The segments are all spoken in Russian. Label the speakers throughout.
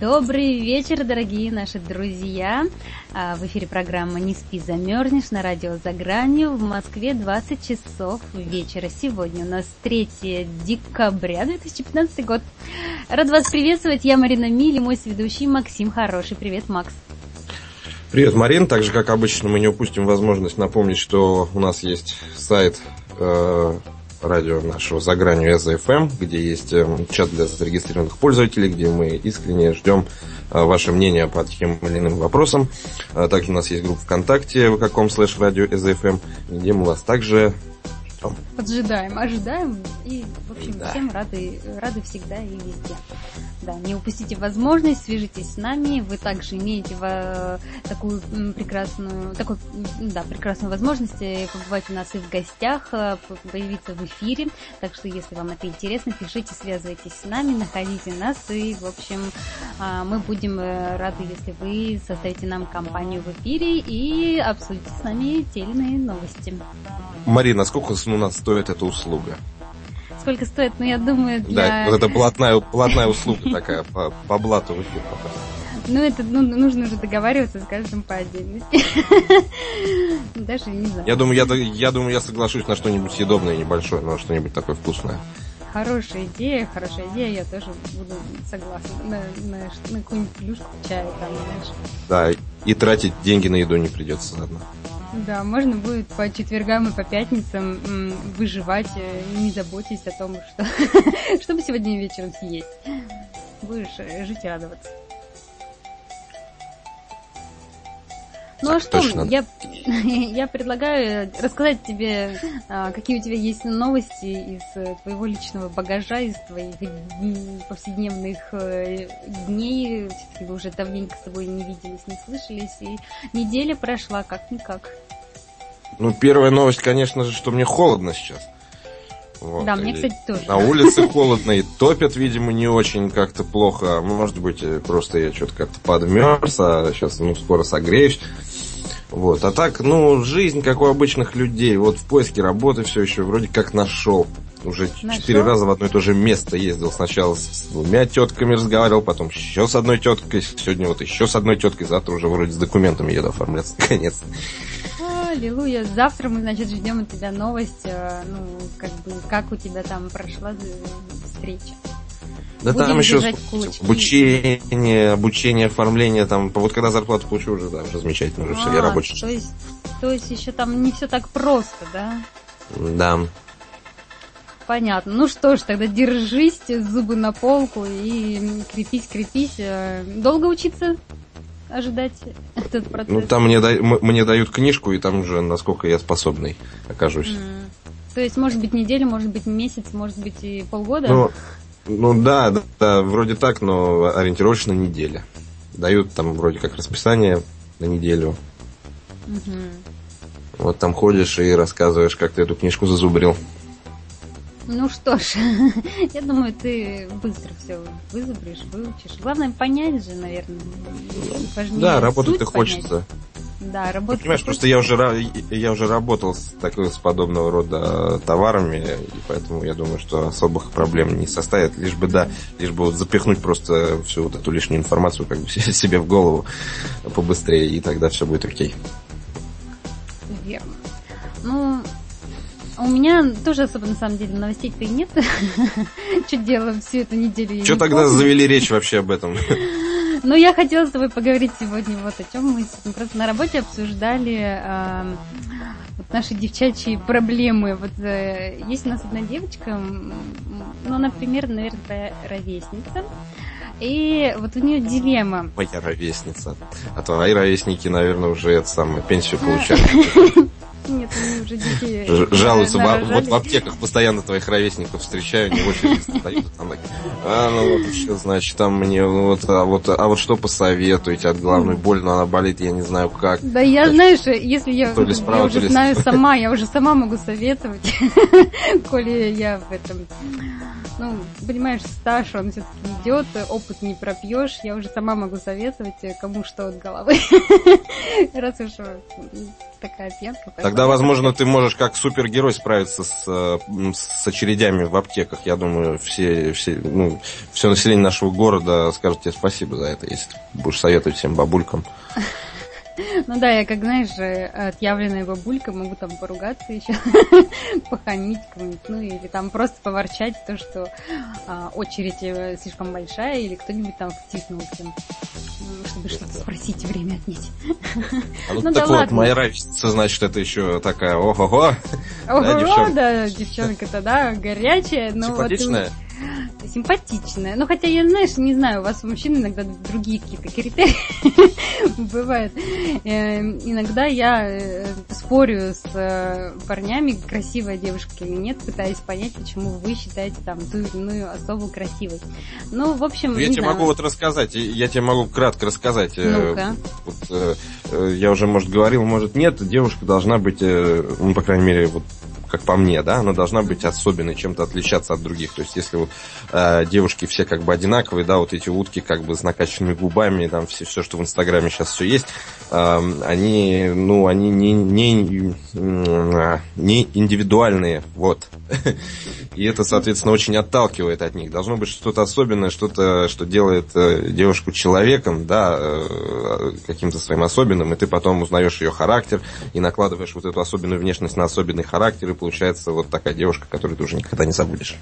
Speaker 1: Добрый вечер, дорогие наши друзья. А, в эфире программа «Не спи, замерзнешь» на радио «За гранью» в Москве 20 часов вечера. Сегодня у нас 3 декабря 2015 год. Рад вас приветствовать. Я Марина Мили, мой сведущий Максим Хороший. Привет, Макс.
Speaker 2: Привет, Марин. Так же, как обычно, мы не упустим возможность напомнить, что у нас есть сайт э, радио нашего «За гранью СФМ», где есть эм, чат для зарегистрированных пользователей, где мы искренне ждем э, ваше мнение по тем или иным вопросам. А также у нас есть группа ВКонтакте, в каком слэш радио СФМ, где мы вас также
Speaker 1: ждем. Поджидаем, ожидаем и, в общем, да. всем рады, рады всегда и везде. Да, не упустите возможность, свяжитесь с нами. Вы также имеете в, такую прекрасную, такой, да, прекрасную возможность э, побывать у нас и в гостях, э, появиться в эфире. Так что, если вам это интересно, пишите, связывайтесь с нами, находите нас. И, в общем, а, мы будем э, рады, если вы составите нам компанию в эфире и обсудите с нами те или иные новости.
Speaker 2: Марина, сколько у нас стоит эта услуга?
Speaker 1: Сколько стоит? Ну, я думаю,
Speaker 2: для... Да, вот это платная, платная услуга такая, по, по блату в эфир.
Speaker 1: Ну, это ну, нужно уже договариваться с каждым по отдельности. Даже не знаю.
Speaker 2: Я думаю, я, я думаю, я соглашусь на что-нибудь съедобное небольшое, но что-нибудь такое вкусное.
Speaker 1: Хорошая идея, хорошая идея, я тоже буду согласна на, на, на какую-нибудь плюшку чая там, знаешь.
Speaker 2: Да, и тратить деньги на еду не придется заодно.
Speaker 1: Да, можно будет по четвергам и по пятницам выживать, э, не заботясь о том, что чтобы сегодня вечером съесть. Будешь э, жить и радоваться. Ну а что, точно. я, я предлагаю рассказать тебе, а, какие у тебя есть новости из э, твоего личного багажа, из твоих повседневных э, дней. Все-таки мы уже давненько с тобой не виделись, не слышались, и неделя прошла как-никак.
Speaker 2: Ну, первая новость, конечно же, что мне холодно сейчас.
Speaker 1: Вот. Да, мне, кстати, тоже.
Speaker 2: На улице холодно и топят, видимо, не очень как-то плохо. Может быть, просто я что-то как-то подмерз, а сейчас, ну, скоро согреюсь. Вот. А так, ну, жизнь, как у обычных людей. Вот в поиске работы все еще вроде как нашел. Уже четыре раза в одно и то же место ездил. Сначала с двумя тетками разговаривал, потом еще с одной теткой. Сегодня вот еще с одной теткой. Завтра уже вроде с документами еду оформляться. Наконец.
Speaker 1: Аллилуйя. Завтра мы, значит, ждем от тебя новость, э, ну, как бы, как у тебя там прошла встреча.
Speaker 2: Да Будем там еще обучение, обучение, оформление, там, вот когда зарплату получу, уже, да, уже замечательно, уже а, все, я рабочий.
Speaker 1: То есть, то есть еще там не все так просто, да?
Speaker 2: Да.
Speaker 1: Понятно. Ну что ж, тогда держись, зубы на полку и крепись, крепись. Э, долго учиться? ожидать этот процесс?
Speaker 2: Ну, там мне, да, мне дают книжку, и там уже насколько я способный окажусь. Mm.
Speaker 1: То есть, может быть, неделю, может быть, месяц, может быть, и полгода?
Speaker 2: Ну, ну да, да, да, вроде так, но ориентировочно неделя. Дают там вроде как расписание на неделю. Угу. Вот там ходишь и рассказываешь, как ты эту книжку зазубрил.
Speaker 1: Ну что ж, я думаю, ты быстро все вызубришь, выучишь. Главное понять же, наверное.
Speaker 2: Важнее да, работать-то хочется.
Speaker 1: Да, работать.
Speaker 2: Понимаешь, просто я уже, я уже работал с, такой, с подобного рода товарами, и поэтому я думаю, что особых проблем не составит, лишь бы, да, лишь бы вот запихнуть просто всю вот эту лишнюю информацию как бы себе в голову побыстрее, и тогда все будет окей.
Speaker 1: Верно. Ну, у меня тоже особо, на самом деле, новостей-то и нет. Что делаем всю эту неделю?
Speaker 2: Что тогда завели речь вообще об этом?
Speaker 1: Ну, я хотела с тобой поговорить сегодня вот о чем мы просто на работе обсуждали э, вот наши девчачьи проблемы. Вот э, есть у нас одна девочка, ну, она примерно, наверное, ровесница. И вот у нее дилемма.
Speaker 2: Моя ровесница. А твои ровесники, наверное, уже это самое, пенсию получают.
Speaker 1: Нет, они уже дети
Speaker 2: Жалуются,
Speaker 1: на-
Speaker 2: в- вот в аптеках постоянно твоих ровесников встречаю, не очереди стоят. А, ну вот что значит, там мне, вот, а вот, а вот что посоветуете от головной боли, но она болит, я не знаю как.
Speaker 1: Да я, знаешь, если я, я уже знаю сама, я уже сама могу советовать, коли я в этом... Ну, понимаешь, стаж, он все-таки идет, опыт не пропьешь, я уже сама могу советовать, э, кому что от головы. Раз уж э, такая пьянка.
Speaker 2: Тогда, возможно, ты можешь как супергерой справиться с, э, с очередями в аптеках. Я думаю, все, все, ну, все население нашего города скажет тебе спасибо за это, если ты будешь советовать всем бабулькам.
Speaker 1: Ну да, я как, знаешь, э, отъявленная бабулька, могу там поругаться еще, похамить кому-нибудь, ну или там просто поворчать, то, что а, очередь э, слишком большая, или кто-нибудь там втиснулся, м, чтобы что-то спросить, время отнять.
Speaker 2: А ну,
Speaker 1: Ну
Speaker 2: так
Speaker 1: да
Speaker 2: вот,
Speaker 1: ладно.
Speaker 2: моя ровесница, значит, это еще такая, ого-го,
Speaker 1: Ого,
Speaker 2: девчонка?
Speaker 1: да, девчонка-то, да, горячая, но вот...
Speaker 2: симпатичная.
Speaker 1: Ну, хотя я, знаешь, не знаю, у вас у мужчин иногда другие какие-то критерии бывают. Э, Иногда я э, спорю с э, парнями, красивая девушка или нет, пытаясь понять, почему вы считаете там ту или иную особу красивой. Ну, в общем,
Speaker 2: Я тебе
Speaker 1: знаю.
Speaker 2: могу вот рассказать, я тебе могу кратко рассказать. э,
Speaker 1: Ну-ка.
Speaker 2: вот, я уже, может, говорил, может, нет, девушка должна быть, ну, по крайней мере, вот как по мне, да, она должна быть особенной, чем-то отличаться от других. То есть, если вот э, девушки все как бы одинаковые, да, вот эти утки как бы с накачанными губами, там все, все что в Инстаграме сейчас все есть, э, они, ну, они не, не, не индивидуальные, вот. И это, соответственно, очень отталкивает от них. Должно быть что-то особенное, что-то, что делает э, девушку человеком, да, э, каким-то своим особенным, и ты потом узнаешь ее характер и накладываешь вот эту особенную внешность на особенный характер, и получается вот такая девушка, которую ты уже никогда не забудешь.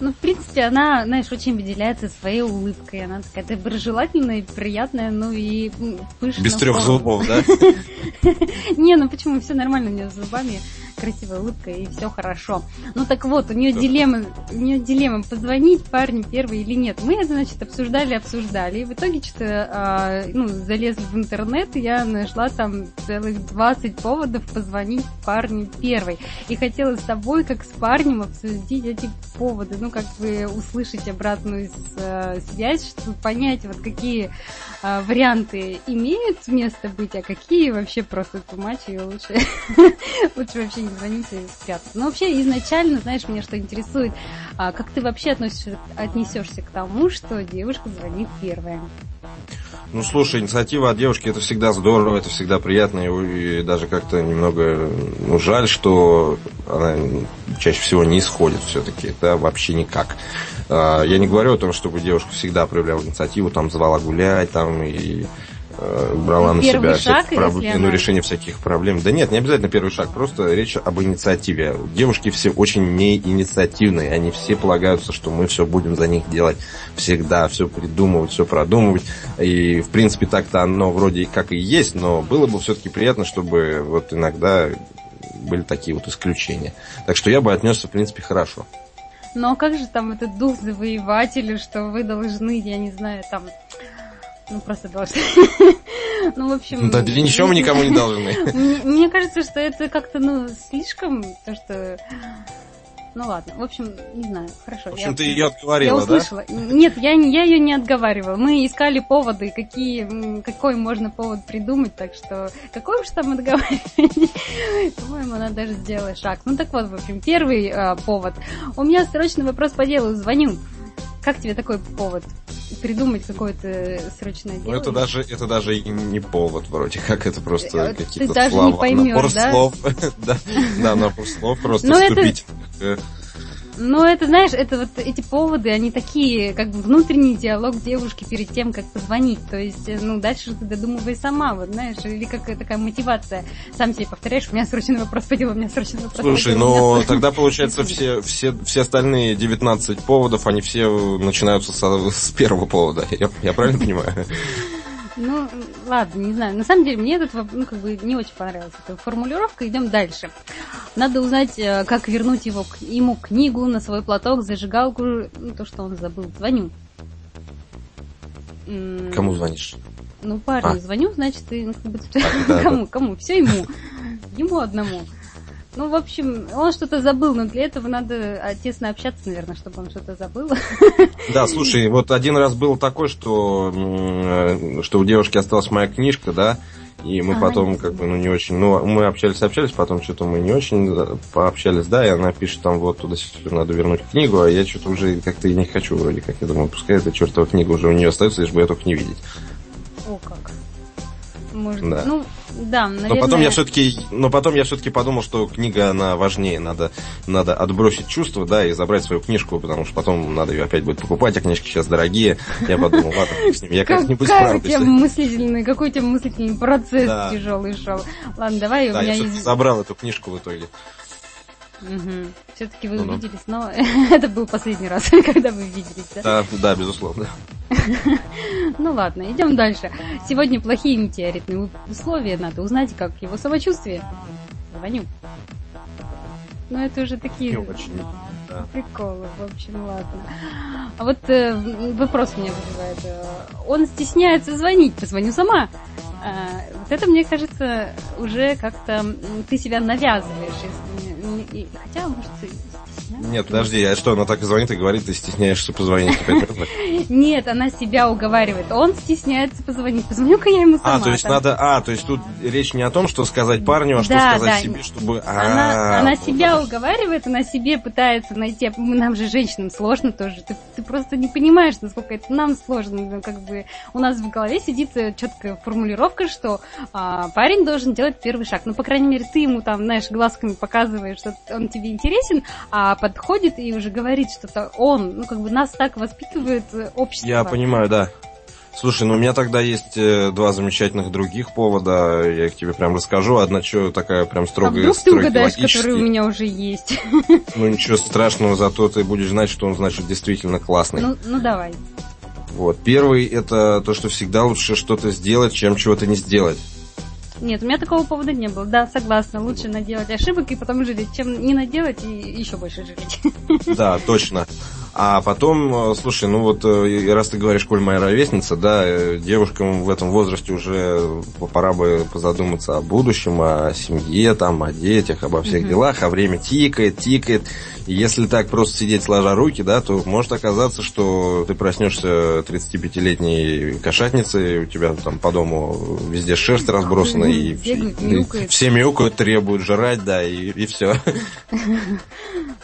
Speaker 1: Ну, в принципе, она, знаешь, очень выделяется своей улыбкой. Она такая доброжелательная и приятная, ну и пышная.
Speaker 2: Без трех зубов, да?
Speaker 1: Не, ну почему? Все нормально у нее с зубами, красивая улыбка и все хорошо. Ну так вот, у нее дилемма, у нее дилемма, позвонить парню первый или нет. Мы это, значит, обсуждали, обсуждали. И в итоге что-то, а, ну, залезли в интернет, и я нашла там целых 20 поводов позвонить парню первой. И хотела с тобой, как с парнем, обсудить эти поводы. Ну, как бы услышать обратную э, связь, чтобы понять, вот какие а, варианты имеют место быть, а какие вообще просто тумач, и лучше, лучше вообще не звонить и спрятаться. Но вообще изначально, знаешь, меня что интересует, а, как ты вообще относишься, отнесешься к тому, что девушка звонит первая?
Speaker 2: Ну, слушай, инициатива от девушки это всегда здорово, это всегда приятно, и, и даже как-то немного ну, жаль, что она чаще всего не исходит все-таки, да, вообще никак. А, Я не говорю о том, чтобы девушка всегда проявляла инициативу, там звала гулять, там и брала
Speaker 1: Ну,
Speaker 2: на
Speaker 1: первый
Speaker 2: себя
Speaker 1: шаг,
Speaker 2: проблемы, ну,
Speaker 1: она-
Speaker 2: решение всяких проблем. Да нет, не обязательно первый шаг, просто речь об инициативе. Девушки все очень неинициативные, они все полагаются, что мы все будем за них делать всегда, все придумывать, все продумывать. И, в принципе, так-то оно вроде как и есть, но было бы все-таки приятно, чтобы вот иногда были такие вот исключения. Так что я бы отнесся, в принципе, хорошо.
Speaker 1: Но как же там этот дух завоевателя, что вы должны, я не знаю, там, ну просто должны. Ну, в общем...
Speaker 2: Да, да ничего мы никому не должны.
Speaker 1: Мне, мне кажется, что это как-то, ну, слишком, то, что... Ну ладно, в общем, не знаю, хорошо.
Speaker 2: В общем,
Speaker 1: я-
Speaker 2: ты ее
Speaker 1: Я
Speaker 2: отговорила, да?
Speaker 1: услышала. Нет, я, не- я ее не отговаривала. Мы искали поводы, какие, какой можно повод придумать, так что какой уж там отговаривать. По-моему, она даже сделала шаг. Ну так вот, в общем, первый а, повод. У меня срочный вопрос по делу, звоню. Как тебе такой повод? Придумать какое-то срочное
Speaker 2: Ну,
Speaker 1: дело?
Speaker 2: это даже, это даже и не повод, вроде как, это просто
Speaker 1: Э, ты
Speaker 2: какие-то
Speaker 1: даже
Speaker 2: слова.
Speaker 1: не поймешь,
Speaker 2: набор
Speaker 1: да?
Speaker 2: слов. да, набор слов просто
Speaker 1: Ну,
Speaker 2: вступить. Э,
Speaker 1: Ну, это, знаешь, это вот эти поводы, они такие, как бы внутренний диалог девушки перед тем, как позвонить. То есть, э, ну, дальше ты додумывай сама, вот, знаешь, или как такая мотивация. Сам себе повторяешь, у меня срочный вопрос по делу, у меня срочный вопрос
Speaker 2: Слушай, ну
Speaker 1: срочный-
Speaker 2: тогда получается все, все, все остальные 19 поводов, они все начинаются со- с первого повода. Я, я правильно понимаю?
Speaker 1: Ну, ладно, не знаю. На самом деле, мне этот, ну, как бы не очень понравилась эта формулировка. Идем дальше. Надо узнать, э, как вернуть его, ему книгу на свой платок, зажигалку, ну, то, что он забыл. Звоню.
Speaker 2: Кому звонишь?
Speaker 1: Ну, парню
Speaker 2: А.
Speaker 1: звоню, значит, ты, ну, как бы,
Speaker 2: да,
Speaker 1: кому, кому? Все ему. Ему одному. Ну, в общем, он что-то забыл, но для этого надо а, тесно общаться, наверное, чтобы он что-то забыл.
Speaker 2: Да, слушай, вот один раз был такой, что, э, что у девушки осталась моя книжка, да, и мы ага, потом как бы, ну, не очень, ну, мы общались, общались, потом что-то мы не очень пообщались, да, и она пишет там, вот, туда надо вернуть книгу, а я что-то уже как-то и не хочу вроде как, я думаю, пускай эта чертова книга уже у нее остается, лишь бы я только не видеть.
Speaker 1: О, как. Может, да. ну, да, наверное...
Speaker 2: Но потом я все-таки, но потом я все-таки подумал, что книга она важнее, надо, надо отбросить чувства, да, и забрать свою книжку, потому что потом надо ее опять будет покупать, а книжки сейчас дорогие. Я подумал, ладно, с ними, я как-нибудь
Speaker 1: справлюсь. Какой у тебя мыслительный, какой у тебя мыслительный процесс тяжелый шел. Ладно, давай,
Speaker 2: да, у меня я есть... забрал эту книжку в итоге.
Speaker 1: Угу. Все-таки вы ну, увиделись, но это был последний раз, когда вы виделись, да?
Speaker 2: Да, да, безусловно.
Speaker 1: Ну ладно, идем дальше. Сегодня плохие метеоритные условия, надо узнать, как его самочувствие. Звоню. Ну это уже такие очень, да. приколы, в общем, ладно. А вот э, вопрос меня вызывает. Э, он стесняется звонить, позвоню сама. А, вот это, мне кажется, уже как-то ты себя навязываешь. Если, хотя, может,
Speaker 2: нет, подожди, а что, она так и звонит и говорит, ты стесняешься позвонить
Speaker 1: Нет, она себя уговаривает. Он стесняется позвонить. Позвоню-ка я ему сама.
Speaker 2: А, то есть надо... А, то есть тут речь не о том, что сказать парню, а что сказать себе, чтобы...
Speaker 1: Она, она себя уговаривает, она себе пытается найти... Нам же, женщинам, сложно тоже. Ты, просто не понимаешь, насколько это нам сложно. Ну, как бы у нас в голове сидит четкая формулировка, что а, парень должен делать первый шаг. Ну, по крайней мере, ты ему там, знаешь, глазками показываешь, что он тебе интересен, а подходит и уже говорит что-то он. Ну, как бы нас так воспитывает э, общество.
Speaker 2: Я понимаю, да. Слушай, ну у меня тогда есть э, два замечательных других повода, я их тебе прям расскажу. Одна что такая прям строгая, а вдруг
Speaker 1: ты угадаешь, которые у меня уже есть?
Speaker 2: Ну ничего страшного, зато ты будешь знать, что он значит действительно классный.
Speaker 1: Ну, ну давай.
Speaker 2: Вот. Первый это то, что всегда лучше что-то сделать, чем чего-то не сделать.
Speaker 1: Нет, у меня такого повода не было. Да, согласна. Лучше наделать ошибок и потом жалеть, чем не наделать и еще больше жалеть.
Speaker 2: Да, точно. А потом, э, слушай, ну вот э, раз ты говоришь, Коль моя ровесница, да, э, девушкам в этом возрасте уже пора бы позадуматься о будущем, о семье, там, о детях, обо всех mm-hmm. делах, а время тикает, тикает. И если так просто сидеть сложа руки, да, то может оказаться, что ты проснешься 35-летней кошатницей, у тебя там по дому везде шерсть разбросана, и, и все мяукают, требуют жрать, да, и, и все.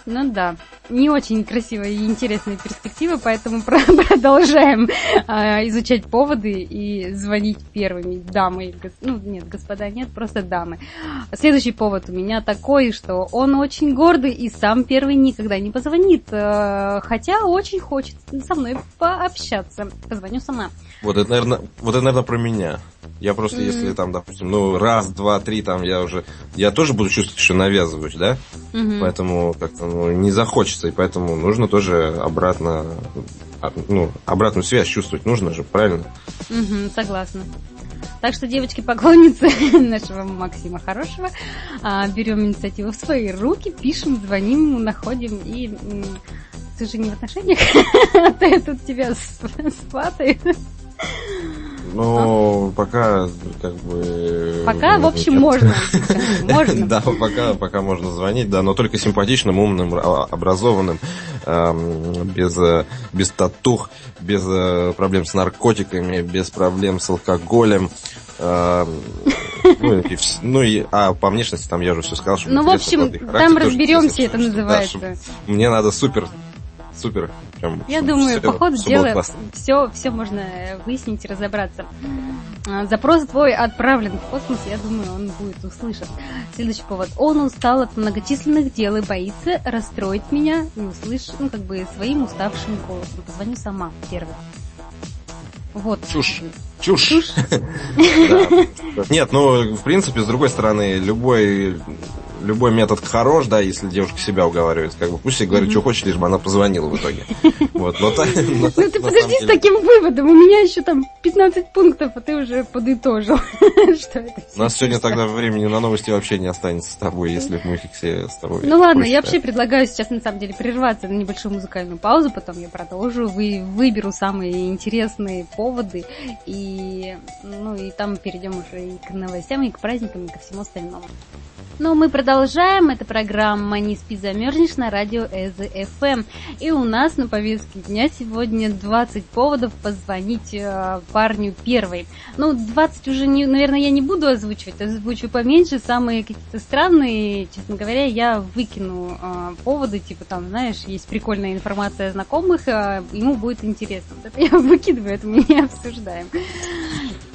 Speaker 1: Ну да, не очень красивая и интересная перспектива, поэтому продолжаем а, изучать поводы и звонить первыми дамы. Ну, нет, господа, нет, просто дамы. Следующий повод у меня такой, что он очень гордый и сам первый никогда не позвонит, э, хотя очень хочет со мной пообщаться. Позвоню сама.
Speaker 2: Вот это, наверное, вот это, наверное, про меня. Я просто, mm-hmm. если там, допустим, ну, раз, два, три, там, я уже, я тоже буду чувствовать, что навязываюсь, да? Mm-hmm. Поэтому как-то ну, не захочется, и поэтому нужно тоже обратно, а, ну, обратную связь чувствовать нужно же, правильно?
Speaker 1: Mm-hmm, согласна. Так что, девочки-поклонницы нашего Максима Хорошего, а, берем инициативу в свои руки, пишем, звоним, находим и... Ты же не в отношениях, а ты тут тебя
Speaker 2: Ну, пока как бы...
Speaker 1: Пока, в общем, можно.
Speaker 2: Можно. Да, пока, пока можно звонить, да, но только симпатичным, умным, а, образованным, без, без татух, без э, проблем с наркотиками, без проблем с алкоголем. Ну, и, ну и, а по внешности там я уже все сказал, что
Speaker 1: Ну, в общем, там разберемся, это называется.
Speaker 2: Мне надо супер супер.
Speaker 1: Прям, Я думаю, все, по ходу дела все, все можно выяснить и разобраться. А, запрос твой отправлен в космос, я думаю, он будет услышан. Следующий повод. Он устал от многочисленных дел и боится расстроить меня и услышать, ну, как бы, своим уставшим голосом. Позвоню сама первый. Вот.
Speaker 2: Чушь. Чушь. Чушь. Нет, ну, в принципе, с другой стороны, любой любой метод хорош, да, если девушка себя уговаривает, как бы пусть себе говорит, что хочет, лишь бы она позвонила в итоге. Вот, но так,
Speaker 1: ну ты подожди с таким выводом, у меня еще там 15 пунктов, а ты уже подытожил.
Speaker 2: Что это? У нас сегодня тогда времени на новости вообще не останется с тобой, если мы все с тобой.
Speaker 1: Ну ладно, я вообще предлагаю сейчас на самом деле прерваться на небольшую музыкальную паузу, потом я продолжу, вы, выберу самые интересные поводы, и, ну, и там перейдем уже и к новостям, и к праздникам, и ко всему остальному. Ну, мы продолжаем продолжаем. Это программа «Не спи, замерзнешь» на радио ЭЗФМ. И у нас на повестке дня сегодня 20 поводов позвонить э, парню первой. Ну, 20 уже, не, наверное, я не буду озвучивать, озвучу поменьше. Самые какие-то странные, честно говоря, я выкину э, поводы, типа там, знаешь, есть прикольная информация о знакомых, э, ему будет интересно. Вот это я выкидываю, это мы не обсуждаем.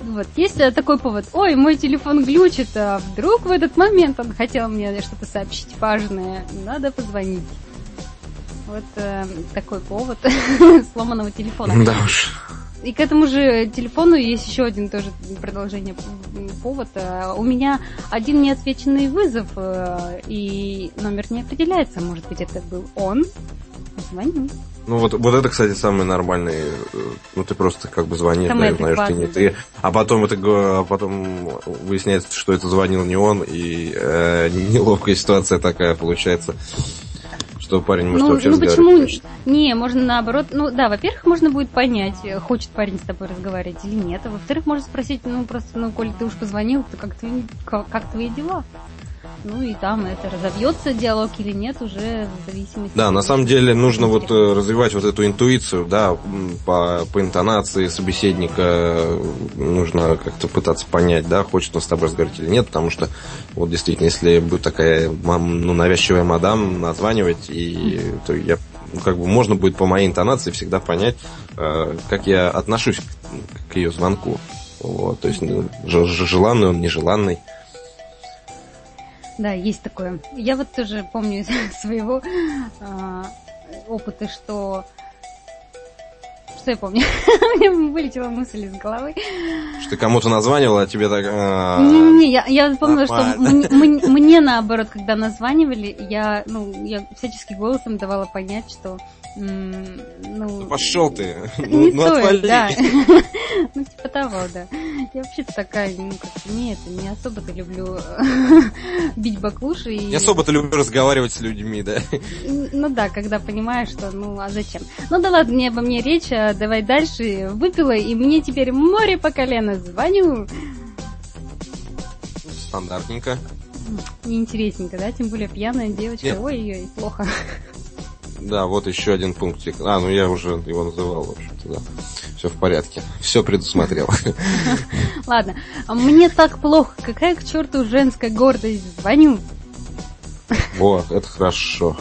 Speaker 1: Вот, есть э, такой повод. Ой, мой телефон глючит, а вдруг в этот момент он хотел мне что-то сообщить важное. Надо позвонить. Вот э, такой повод сломанного телефона.
Speaker 2: Да уж.
Speaker 1: И к этому же телефону есть еще один тоже продолжение повод. Э, у меня один неотвеченный вызов, э, и номер не определяется. Может быть, это был он. Звоню.
Speaker 2: Ну вот, вот это, кстати, самый нормальный. э, Ну ты просто как бы звонишь, да, и знаешь, что не
Speaker 1: адекватный,
Speaker 2: ты. А потом это а потом выясняется, что это звонил не он, и э, неловкая ситуация такая получается, что парень может
Speaker 1: ну,
Speaker 2: вообще
Speaker 1: ну почему?
Speaker 2: не
Speaker 1: можно наоборот. Ну да, во-первых, можно будет понять, э, хочет парень с тобой разговаривать или нет. А во-вторых, можно спросить, ну просто, ну, коли ты уж позвонил, то как, твои- как, как твои дела? Ну и там это разовьется диалог или нет, уже в зависимости.
Speaker 2: Да, на самом деле нужно вот э, развивать вот эту интуицию, да, по, по интонации собеседника э, нужно как-то пытаться понять, да, хочет он с тобой разговаривать или нет, потому что вот действительно, если будет такая ну, навязчивая мадам названивать, и то я ну, как бы можно будет по моей интонации всегда понять, э, как я отношусь к, к ее звонку. Вот, то есть ну, желанный он, нежеланный.
Speaker 1: Да, есть такое. Я вот тоже помню из своего а, опыта, что... Я помню? У меня вылетела мысль из головы.
Speaker 2: Что ты кому-то названивал, а тебе так... а,
Speaker 1: Не-не-не, я, я помнила, что мне, наоборот, когда названивали, я, ну, я всячески голосом давала понять, что ну,
Speaker 2: пошел ты.
Speaker 1: не
Speaker 2: Ну, ну,
Speaker 1: стоит,
Speaker 2: отвали.
Speaker 1: да. Ну, типа того, да. Я вообще-то такая, ну, как-то не это, не особо-то люблю бить баклуши. И...
Speaker 2: Не особо-то люблю разговаривать с людьми, да.
Speaker 1: Ну да, когда понимаешь, что ну а зачем? Ну да ладно, не обо мне речь, а давай дальше. Выпила, и мне теперь море по колено. Звоню.
Speaker 2: Стандартненько.
Speaker 1: Неинтересненько, да? Тем более пьяная девочка. Ой-ой, плохо.
Speaker 2: Да, вот еще один пунктик. А, ну я уже его называл, в общем-то, да. Все в порядке. Все предусмотрел.
Speaker 1: Ладно, а мне так плохо. Какая к черту женская гордость? Звоню.
Speaker 2: Вот, это хорошо.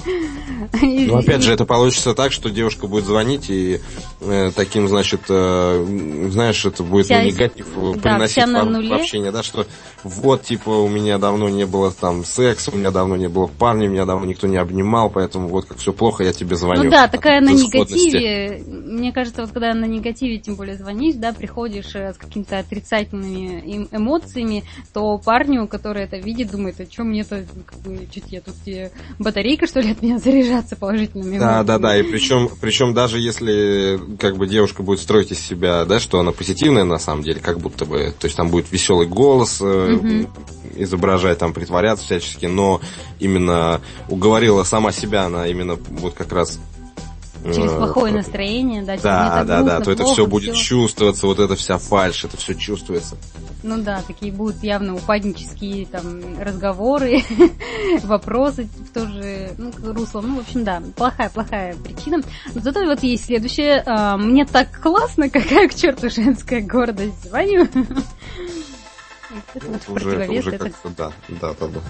Speaker 2: Ну, опять же, это получится так, что девушка будет звонить и э, таким, значит, э, знаешь, это будет
Speaker 1: Вся
Speaker 2: негатив
Speaker 1: да,
Speaker 2: приносить в- в общение, да, что вот, типа, у меня давно не было там секса, у меня давно не было парня, меня давно никто не обнимал, поэтому вот как все плохо, я тебе звоню.
Speaker 1: Ну да, такая на негативе. Мне кажется, вот когда на негативе, тем более звонишь, да, приходишь э, с какими-то отрицательными эм- эмоциями, то парню, который это видит, думает, а что мне-то, как бы, чуть я тут тебе батарейка, что ли, от меня заряжаться положительными
Speaker 2: Да,
Speaker 1: эмоциями?
Speaker 2: да, да, и причем, причем даже если как бы девушка будет строить из себя, да, что она позитивная на самом деле, как будто бы, то есть там будет веселый голос,
Speaker 1: Мгм.
Speaker 2: изображать, там притворяться всячески, но именно уговорила сама себя, она именно вот как раз
Speaker 1: Через
Speaker 2: э,
Speaker 1: плохое настроение, да, мне
Speaker 2: Да, да, да,
Speaker 1: грустно,
Speaker 2: то это
Speaker 1: плохо,
Speaker 2: все будет
Speaker 1: всё.
Speaker 2: чувствоваться, вот эта вся фальшь, это все чувствуется.
Speaker 1: Ну да, такие будут явно упаднические там разговоры, вопросы в то же ну, русло. Ну, в общем, да, плохая-плохая причина. Но зато вот есть следующее. А, Мне так классно, какая к черту женская гордость. Звоню. Это вот
Speaker 2: уже,
Speaker 1: противовес
Speaker 2: уже
Speaker 1: это.
Speaker 2: да, да, да, да.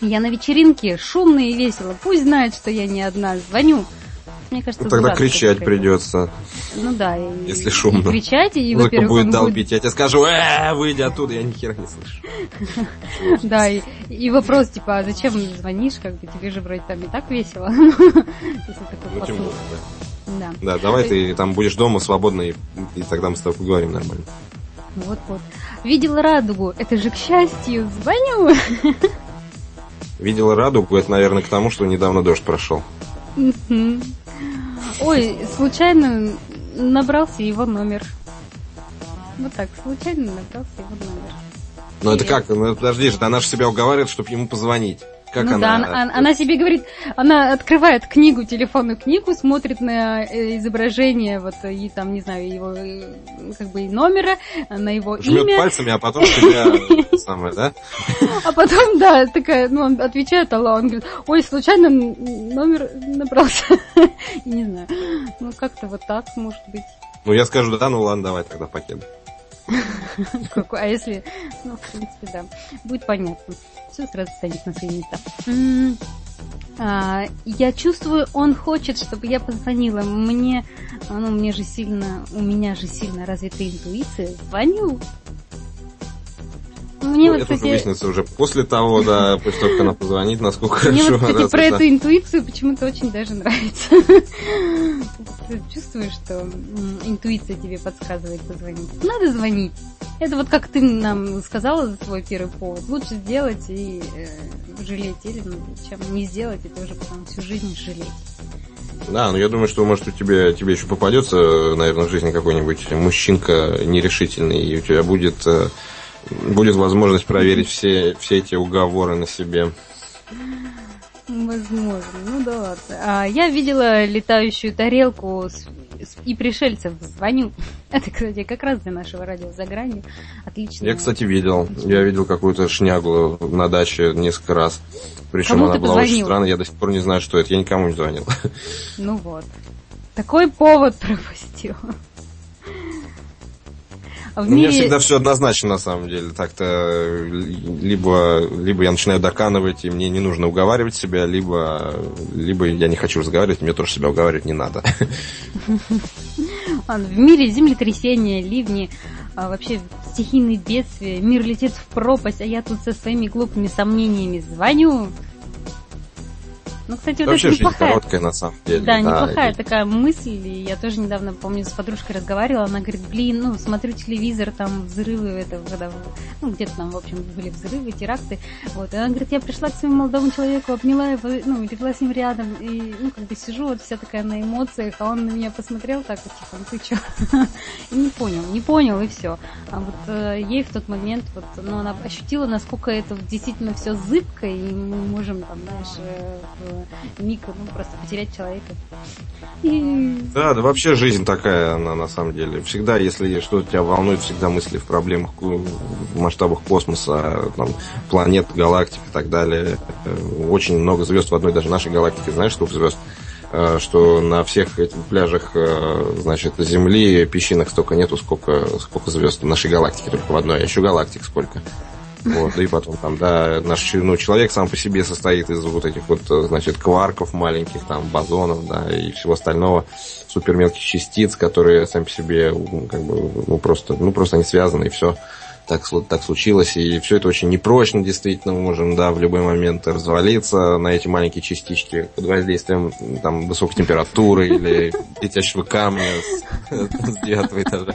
Speaker 1: Я на вечеринке, шумно и весело. Пусть знает, что я не одна. Звоню. Мне кажется,
Speaker 2: Ну, тогда кричать придется.
Speaker 1: Ну да, и,
Speaker 2: Если шумно.
Speaker 1: и кричать, и,
Speaker 2: Музыка
Speaker 1: во-первых,
Speaker 2: будет долбить, я тебе скажу, э, выйди оттуда, я ни хера не слышу.
Speaker 1: Да, и, вопрос, типа, а зачем звонишь, как бы тебе же вроде там и так весело. Если
Speaker 2: Ну, да.
Speaker 1: Да,
Speaker 2: Да, давай ты там будешь дома свободно, и, тогда мы с тобой поговорим нормально.
Speaker 1: вот-вот. Видела радугу, это же к счастью, звоню.
Speaker 2: Видела радугу, это, наверное, к тому, что недавно дождь прошел.
Speaker 1: Ой, случайно набрался его номер. Вот так, случайно набрался его номер.
Speaker 2: Но это как? Ну, подожди же, она же себя уговаривает, чтобы ему позвонить. Как
Speaker 1: ну
Speaker 2: она...
Speaker 1: да, она, она себе говорит, она открывает книгу, телефонную книгу, смотрит на э, изображение, вот, и там, не знаю, его, э, как бы, номера, на его
Speaker 2: Жмет
Speaker 1: имя.
Speaker 2: пальцами, а потом тебя самое, да?
Speaker 1: А потом, да, такая, ну, он отвечает, алло, он говорит, ой, случайно номер набрался. Не знаю. Ну, как-то вот так, может быть.
Speaker 2: Ну, я скажу, да, ну ладно, давай тогда пакет.
Speaker 1: А если... Ну, в принципе, да. Будет понятно. Все сразу станет на свои места. А, я чувствую, он хочет, чтобы я позвонила. Мне, ну, мне же сильно, у меня же сильно развита интуиция. Звоню.
Speaker 2: Мне ну, вот, это кстати... выяснится уже после того, да, после того, как она позвонит, насколько
Speaker 1: Мне
Speaker 2: хорошо.
Speaker 1: вот, кстати, про эту интуицию почему-то очень даже нравится. Ты чувствуешь, что интуиция тебе подсказывает позвонить. Надо звонить. Это вот как ты нам сказала за свой первый повод. Лучше сделать и э, жалеть, или ну, чем не сделать, это уже потом всю жизнь жалеть.
Speaker 2: Да, ну я думаю, что может у тебя тебе еще попадется, наверное, в жизни какой-нибудь мужчинка нерешительный, и у тебя будет э, будет возможность проверить все, все эти уговоры на себе.
Speaker 1: Возможно, ну да ладно. А, я видела летающую тарелку с, с, и пришельцев. Звоню. Это, кстати, как раз для нашего радио за гранью. Отлично.
Speaker 2: Я, кстати, видел. Я видел какую-то шнягу на даче несколько раз. Причем
Speaker 1: Кому
Speaker 2: она была
Speaker 1: позвонил?
Speaker 2: очень странная. Я до сих пор не знаю, что это. Я никому не звонил.
Speaker 1: Ну вот. Такой повод пропустил. А в
Speaker 2: У меня
Speaker 1: мире...
Speaker 2: всегда все однозначно, на самом деле. Так-то э, либо, либо я начинаю доканывать, и мне не нужно уговаривать себя, либо, либо я не хочу разговаривать, мне тоже себя уговаривать не надо.
Speaker 1: В мире землетрясения, ливни, а, вообще стихийные бедствия, мир летит в пропасть, а я тут со своими глупыми сомнениями звоню. Ну, кстати, вот
Speaker 2: Вообще
Speaker 1: это
Speaker 2: жизнь
Speaker 1: неплохая.
Speaker 2: короткая, на самом деле.
Speaker 1: Да, неплохая
Speaker 2: и-
Speaker 1: такая мысль. И я тоже недавно, помню, с подружкой разговаривала. Она говорит, блин, ну, смотрю телевизор, там взрывы, это, когда, ну, где-то там, в общем, были взрывы, теракты. Вот. И она говорит, я пришла к своему молодому человеку, обняла его, ну, легла с ним рядом. И, ну, как бы сижу, вот вся такая на эмоциях, а он на меня посмотрел так, вот, типа, ну, ты чё? И не понял, не понял, и все. А вот э, ей в тот момент, вот, ну, она ощутила, насколько это действительно все зыбко, и мы можем, там, знаешь, э, миг, ну, просто потерять человека.
Speaker 2: Да, да вообще жизнь такая, она на самом деле. Всегда, если что-то тебя волнует, всегда мысли в проблемах ку- в масштабах космоса, там, планет, галактик и так далее. Э, Очень много звезд в одной даже нашей галактике. Знаешь, сколько звезд? Э, Что на всех этих пляжах, э, значит, Земли песчинок столько нету, сколько, сколько звезд в нашей галактике только в одной, а еще галактик сколько. Вот, да и потом там, да, наш ну, человек сам по себе состоит из вот этих вот, э, значит, кварков маленьких, там, бозонов, да, и всего остального, супермелких частиц, которые сами по себе, как бы, ну, просто, ну, просто они связаны, и все. Так, так случилось, и все это очень непрочно, действительно, мы можем, да, в любой момент развалиться на эти маленькие частички под воздействием, там, высокой температуры или летящего камня с, девятого этажа.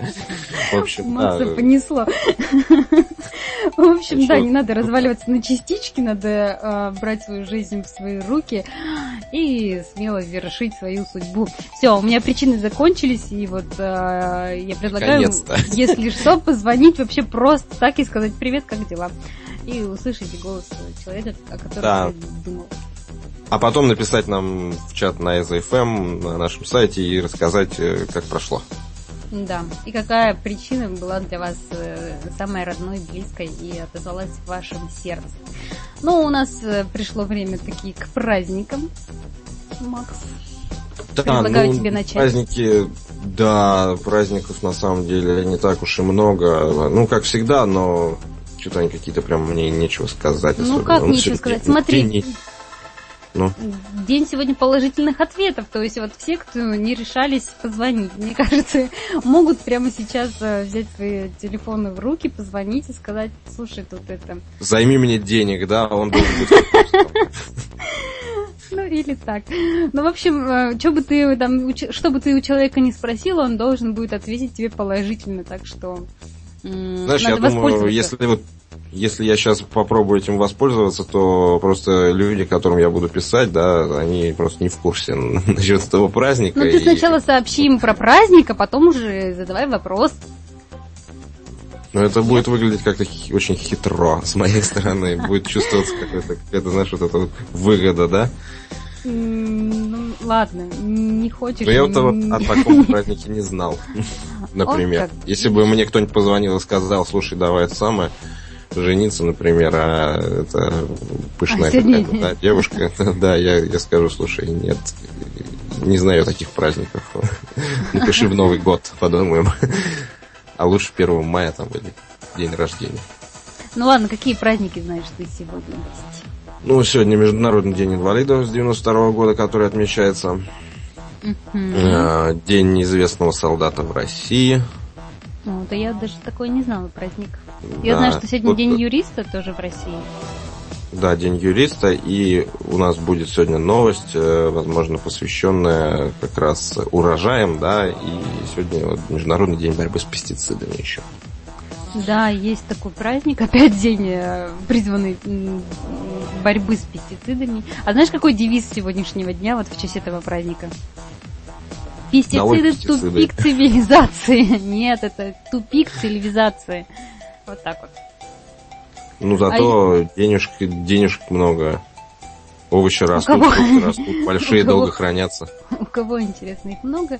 Speaker 2: В общем,
Speaker 1: масса понесло. В общем, да, не надо разваливаться на частички, надо э, брать свою жизнь в свои руки и смело вершить свою судьбу. Все, у меня причины закончились, и вот э, я предлагаю, если что, позвонить вообще просто так и сказать привет, как дела? И услышите голос человека, о котором
Speaker 2: Да.
Speaker 1: я думал.
Speaker 2: А потом написать нам в чат на EZFM на нашем сайте и рассказать, э, как прошло.
Speaker 1: Да. И какая причина была для вас э, самой родной, близкой и отозвалась в вашем сердце? Ну, у нас э, пришло время таки к праздникам, Макс. Предлагаю тебе начать.
Speaker 2: ну, Праздники, да, праздников на самом деле не так уж и много. Ну, как всегда, но что-то они какие-то прям мне нечего сказать.
Speaker 1: Ну,
Speaker 2: особенно.
Speaker 1: как нечего
Speaker 2: всё-таки
Speaker 1: сказать? Смотри.
Speaker 2: День- Ну,
Speaker 1: День сегодня положительных ответов, то есть вот все, кто не решались позвонить, мне кажется, могут прямо сейчас э, взять свои телефоны в руки, позвонить и сказать, слушай, тут это,
Speaker 2: займи мне денег, да, он должен быть
Speaker 1: Ну, или так. Ну, в общем, что бы ты там, что бы ты у человека не спросила, он должен будет ответить тебе положительно, так что
Speaker 2: Знаешь,
Speaker 1: надо
Speaker 2: я думаю, если вот если я сейчас попробую этим воспользоваться, то просто люди, которым я буду писать, да, они просто не в курсе насчет этого праздника.
Speaker 1: Ну, ты
Speaker 2: и-
Speaker 1: сначала сообщи им про праздник, а потом уже задавай вопрос.
Speaker 2: Но это будет выглядеть как-то очень хитро с моей стороны. Будет чувствоваться какая-то, какая-то знаешь, вот эта вот выгода, да?
Speaker 1: Ладно, не хочешь...
Speaker 2: Но я вот, вот о таком празднике не знал, например. Если бы мне кто-нибудь позвонил и сказал, слушай, давай это самое, жениться, например, а это пышная а какая-то да, девушка, да, я, я скажу, слушай, нет, не знаю таких праздников. Напиши в Новый год, подумаем. А лучше 1 мая там или день рождения.
Speaker 1: Ну ладно, какие праздники знаешь ты сегодня?
Speaker 2: Ну, сегодня Международный день инвалидов с 92 -го года, который отмечается. Uh-huh. День неизвестного солдата в России.
Speaker 1: Ну, да я даже такой не знала праздник. Я да. знаю, что сегодня вот... день юриста тоже в России.
Speaker 2: Да, День юриста, и у нас будет сегодня новость, э, возможно, посвященная как раз урожаям, да, и сегодня вот Международный день борьбы с пестицидами еще.
Speaker 1: Да, есть такой праздник, опять день э, призванный борьбы с пестицидами. А знаешь, какой девиз сегодняшнего дня вот в честь этого праздника? Пестициды, пестициды. тупик цивилизации. Нет, это тупик цивилизации. Вот так вот.
Speaker 2: Ну, зато а... денежек, денежек много. Овощи растут, кого... растут, большие, долго хранятся.
Speaker 1: У кого, интересно, их много?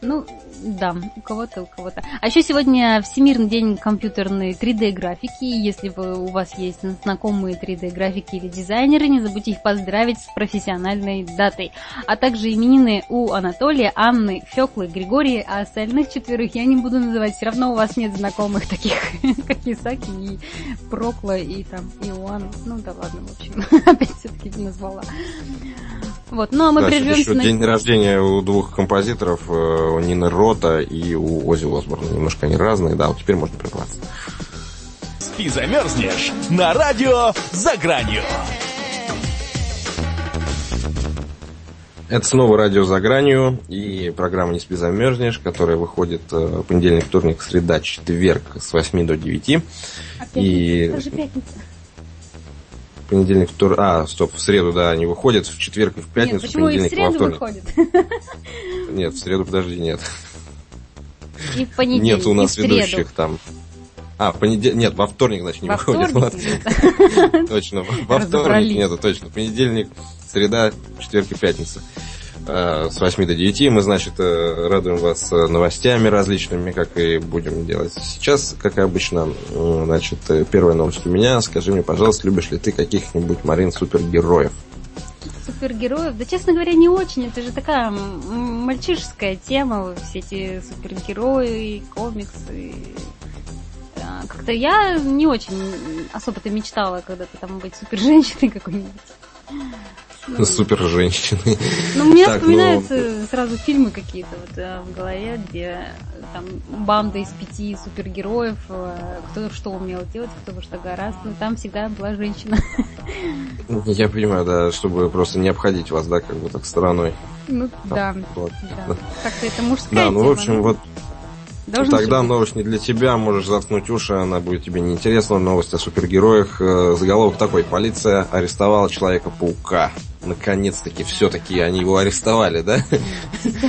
Speaker 1: Ну, да, у кого-то, у кого-то. А еще сегодня Всемирный день компьютерной 3D-графики. Если вы, у вас есть знакомые 3D-графики или дизайнеры, не забудьте их поздравить с профессиональной датой. А также именины у Анатолия, Анны, Феклы, Григория, а остальных четверых я не буду называть. Все равно у вас нет знакомых таких, как Исаки и Прокла и там Иоанн. Ну да ладно, в общем, опять все-таки назвала. Вот, ну а мы да, прервемся
Speaker 2: на... День рождения у двух композиторов, э, у Нины Рота и у Ози Осборна. Немножко они разные, да, вот теперь можно прерваться.
Speaker 3: Спи замерзнешь на радио «За гранью».
Speaker 2: Это снова радио «За гранью» и программа «Не спи замерзнешь», которая выходит э, понедельник, вторник, среда, четверг с 8 до 9.
Speaker 1: А пятница, и... это же пятница
Speaker 2: понедельник, вторник. А, стоп, в среду, да, они выходят, в четверг и в пятницу, нет, почему понедельник, и в среду во вторник. Выходят? Нет, в среду, подожди, нет.
Speaker 1: И в понедельник.
Speaker 2: Нет у нас ведущих там. А, в понедельник, нет, во вторник, значит, не
Speaker 1: во
Speaker 2: выходит.
Speaker 1: Вторник
Speaker 2: Точно, во вторник нету, точно. Понедельник, среда, четверг и пятница. Э, с 8 до 9. Мы, значит, э, радуем вас э, новостями различными, как и будем делать сейчас, как обычно. Значит, первая новость у меня. Скажи мне, пожалуйста, любишь ли ты каких-нибудь, Марин, супергероев?
Speaker 1: Супергероев? Да, честно говоря, не очень. Это же такая мальчишеская тема, все эти супергерои, комиксы. Как-то я не очень особо-то мечтала когда-то там быть супер-женщиной какой-нибудь.
Speaker 2: Супер женщины.
Speaker 1: Ну, мне так, вспоминаются ну... сразу фильмы какие-то вот э, в голове, где там банда из пяти супергероев, э, кто что умел делать, кто во что гораздо, но там всегда была женщина.
Speaker 2: Я понимаю, да, чтобы просто не обходить вас, да, как бы так стороной.
Speaker 1: Ну, да, вот. да. Как-то это мужская
Speaker 2: Да, ну, в общем, вот Должен Тогда быть. новость не для тебя, можешь заткнуть уши, она будет тебе неинтересна. Новость о супергероях. Э, заголовок такой. Полиция арестовала Человека-паука. Наконец-таки, все-таки они его арестовали, да?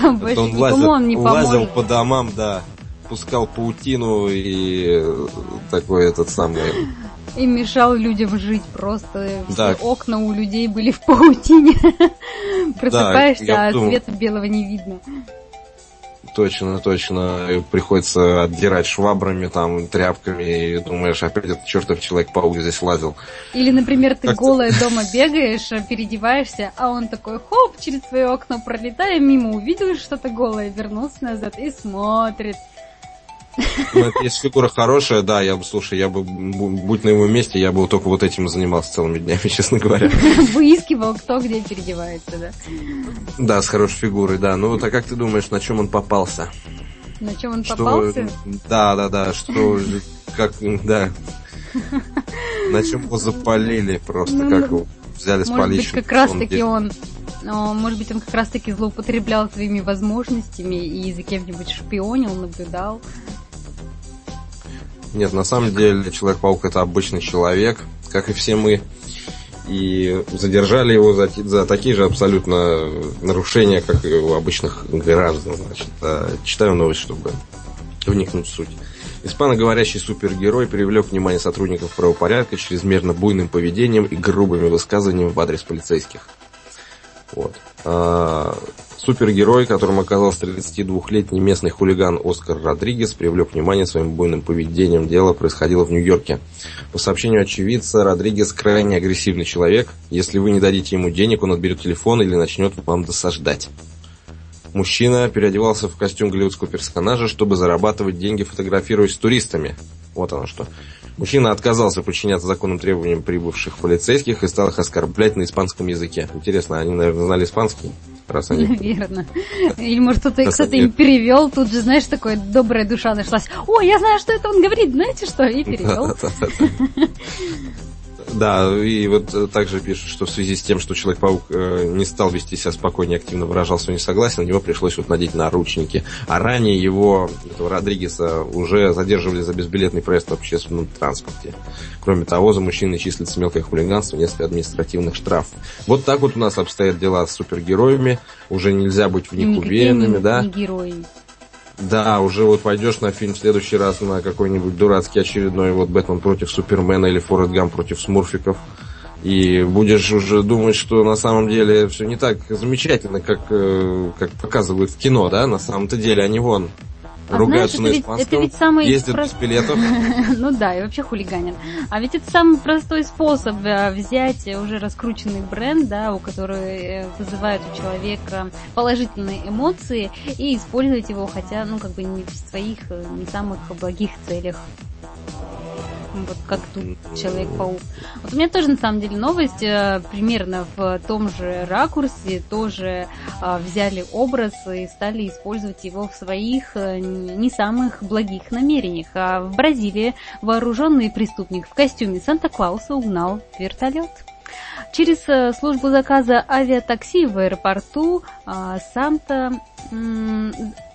Speaker 2: Он лазил, лазил по домам, да, пускал паутину и э, такой этот самый...
Speaker 1: И мешал людям жить просто. Да. Все окна у людей были в паутине. Просыпаешься, да, а думал... света белого не видно.
Speaker 2: Точно, точно. Приходится отдирать швабрами, там, тряпками, и думаешь, опять этот чертов Человек-паук здесь лазил.
Speaker 1: Или, например, ты голая дома бегаешь, переодеваешься, а он такой, хоп, через твое окно пролетая мимо, увидел что-то голое, вернулся назад и смотрит.
Speaker 2: Ну, если фигура хорошая, да, я бы, слушай, я бы, будь на его месте, я бы только вот этим занимался целыми днями, честно говоря.
Speaker 1: Выискивал, кто где переодевается, да?
Speaker 2: Да, с хорошей фигурой, да. Ну, вот а как ты думаешь, на чем он попался?
Speaker 1: На чем он что... попался?
Speaker 2: Да, да, да, что, как, да. На чем его запалили просто, ну, как его взяли с поличным.
Speaker 1: как раз таки он может быть, он как раз-таки злоупотреблял своими возможностями и за кем-нибудь шпионил, наблюдал.
Speaker 2: Нет, на самом деле Человек-паук это обычный человек, как и все мы. И задержали его за, за такие же абсолютно нарушения, как и у обычных граждан. Значит, а, читаю новость, чтобы вникнуть в суть. Испаноговорящий супергерой привлек внимание сотрудников правопорядка чрезмерно буйным поведением и грубыми высказываниями в адрес полицейских. Вот. А, супергерой, которым оказался 32-летний местный хулиган Оскар Родригес, привлек внимание своим буйным поведением. Дело происходило в Нью-Йорке. По сообщению очевидца, Родригес крайне агрессивный человек. Если вы не дадите ему денег, он отберет телефон или начнет вам досаждать. Мужчина переодевался в костюм голливудского персонажа, чтобы зарабатывать деньги, фотографируясь с туристами. Вот оно что. Мужчина отказался подчиняться законным требованиям прибывших полицейских и стал их оскорблять на испанском языке. Интересно, они, наверное, знали испанский? Раз они...
Speaker 1: Наверное. Или, может, кто-то, кто-то им перевел, тут же, знаешь, такая добрая душа нашлась. О, я знаю, что это он говорит, знаете что? И перевел.
Speaker 2: Да, и вот э, также пишут, что в связи с тем, что Человек-паук э, не стал вести себя спокойнее, активно выражал свое несогласие, на него пришлось вот надеть наручники. А ранее его, этого Родригеса, уже задерживали за безбилетный проезд в общественном транспорте. Кроме того, за мужчиной числится мелкое хулиганство, несколько административных штрафов. Вот так вот у нас обстоят дела с супергероями. Уже нельзя быть в них уверенными, да?
Speaker 1: не герои.
Speaker 2: Да, уже вот пойдешь на фильм в следующий раз на какой-нибудь дурацкий очередной вот Бэтмен против Супермена или Форест Гам против Смурфиков. И будешь уже думать, что на самом деле все не так замечательно, как, э, как показывают в кино, да? На самом-то деле они вон
Speaker 1: А
Speaker 2: ругаются
Speaker 1: знаешь,
Speaker 2: на
Speaker 1: это ведь- это ведь самый
Speaker 2: ездят
Speaker 1: прост-
Speaker 2: без билетов.
Speaker 1: Ну да, и вообще хулиганин. А ведь это самый простой способ э, взять уже раскрученный бренд, да, у который э, вызывает у человека положительные эмоции, и использовать его, хотя, ну, как бы не в своих, э, не самых благих целях. Вот как тут Человек-паук. Вот у меня тоже, на самом деле, новость э, примерно в том же ракурсе, тоже э, взяли образ и стали использовать его в своих э, не самых благих намерениях. А в Бразилии вооруженный преступник в костюме Санта-Клауса угнал вертолет. Через э, службу заказа авиатакси в аэропорту а, Санта,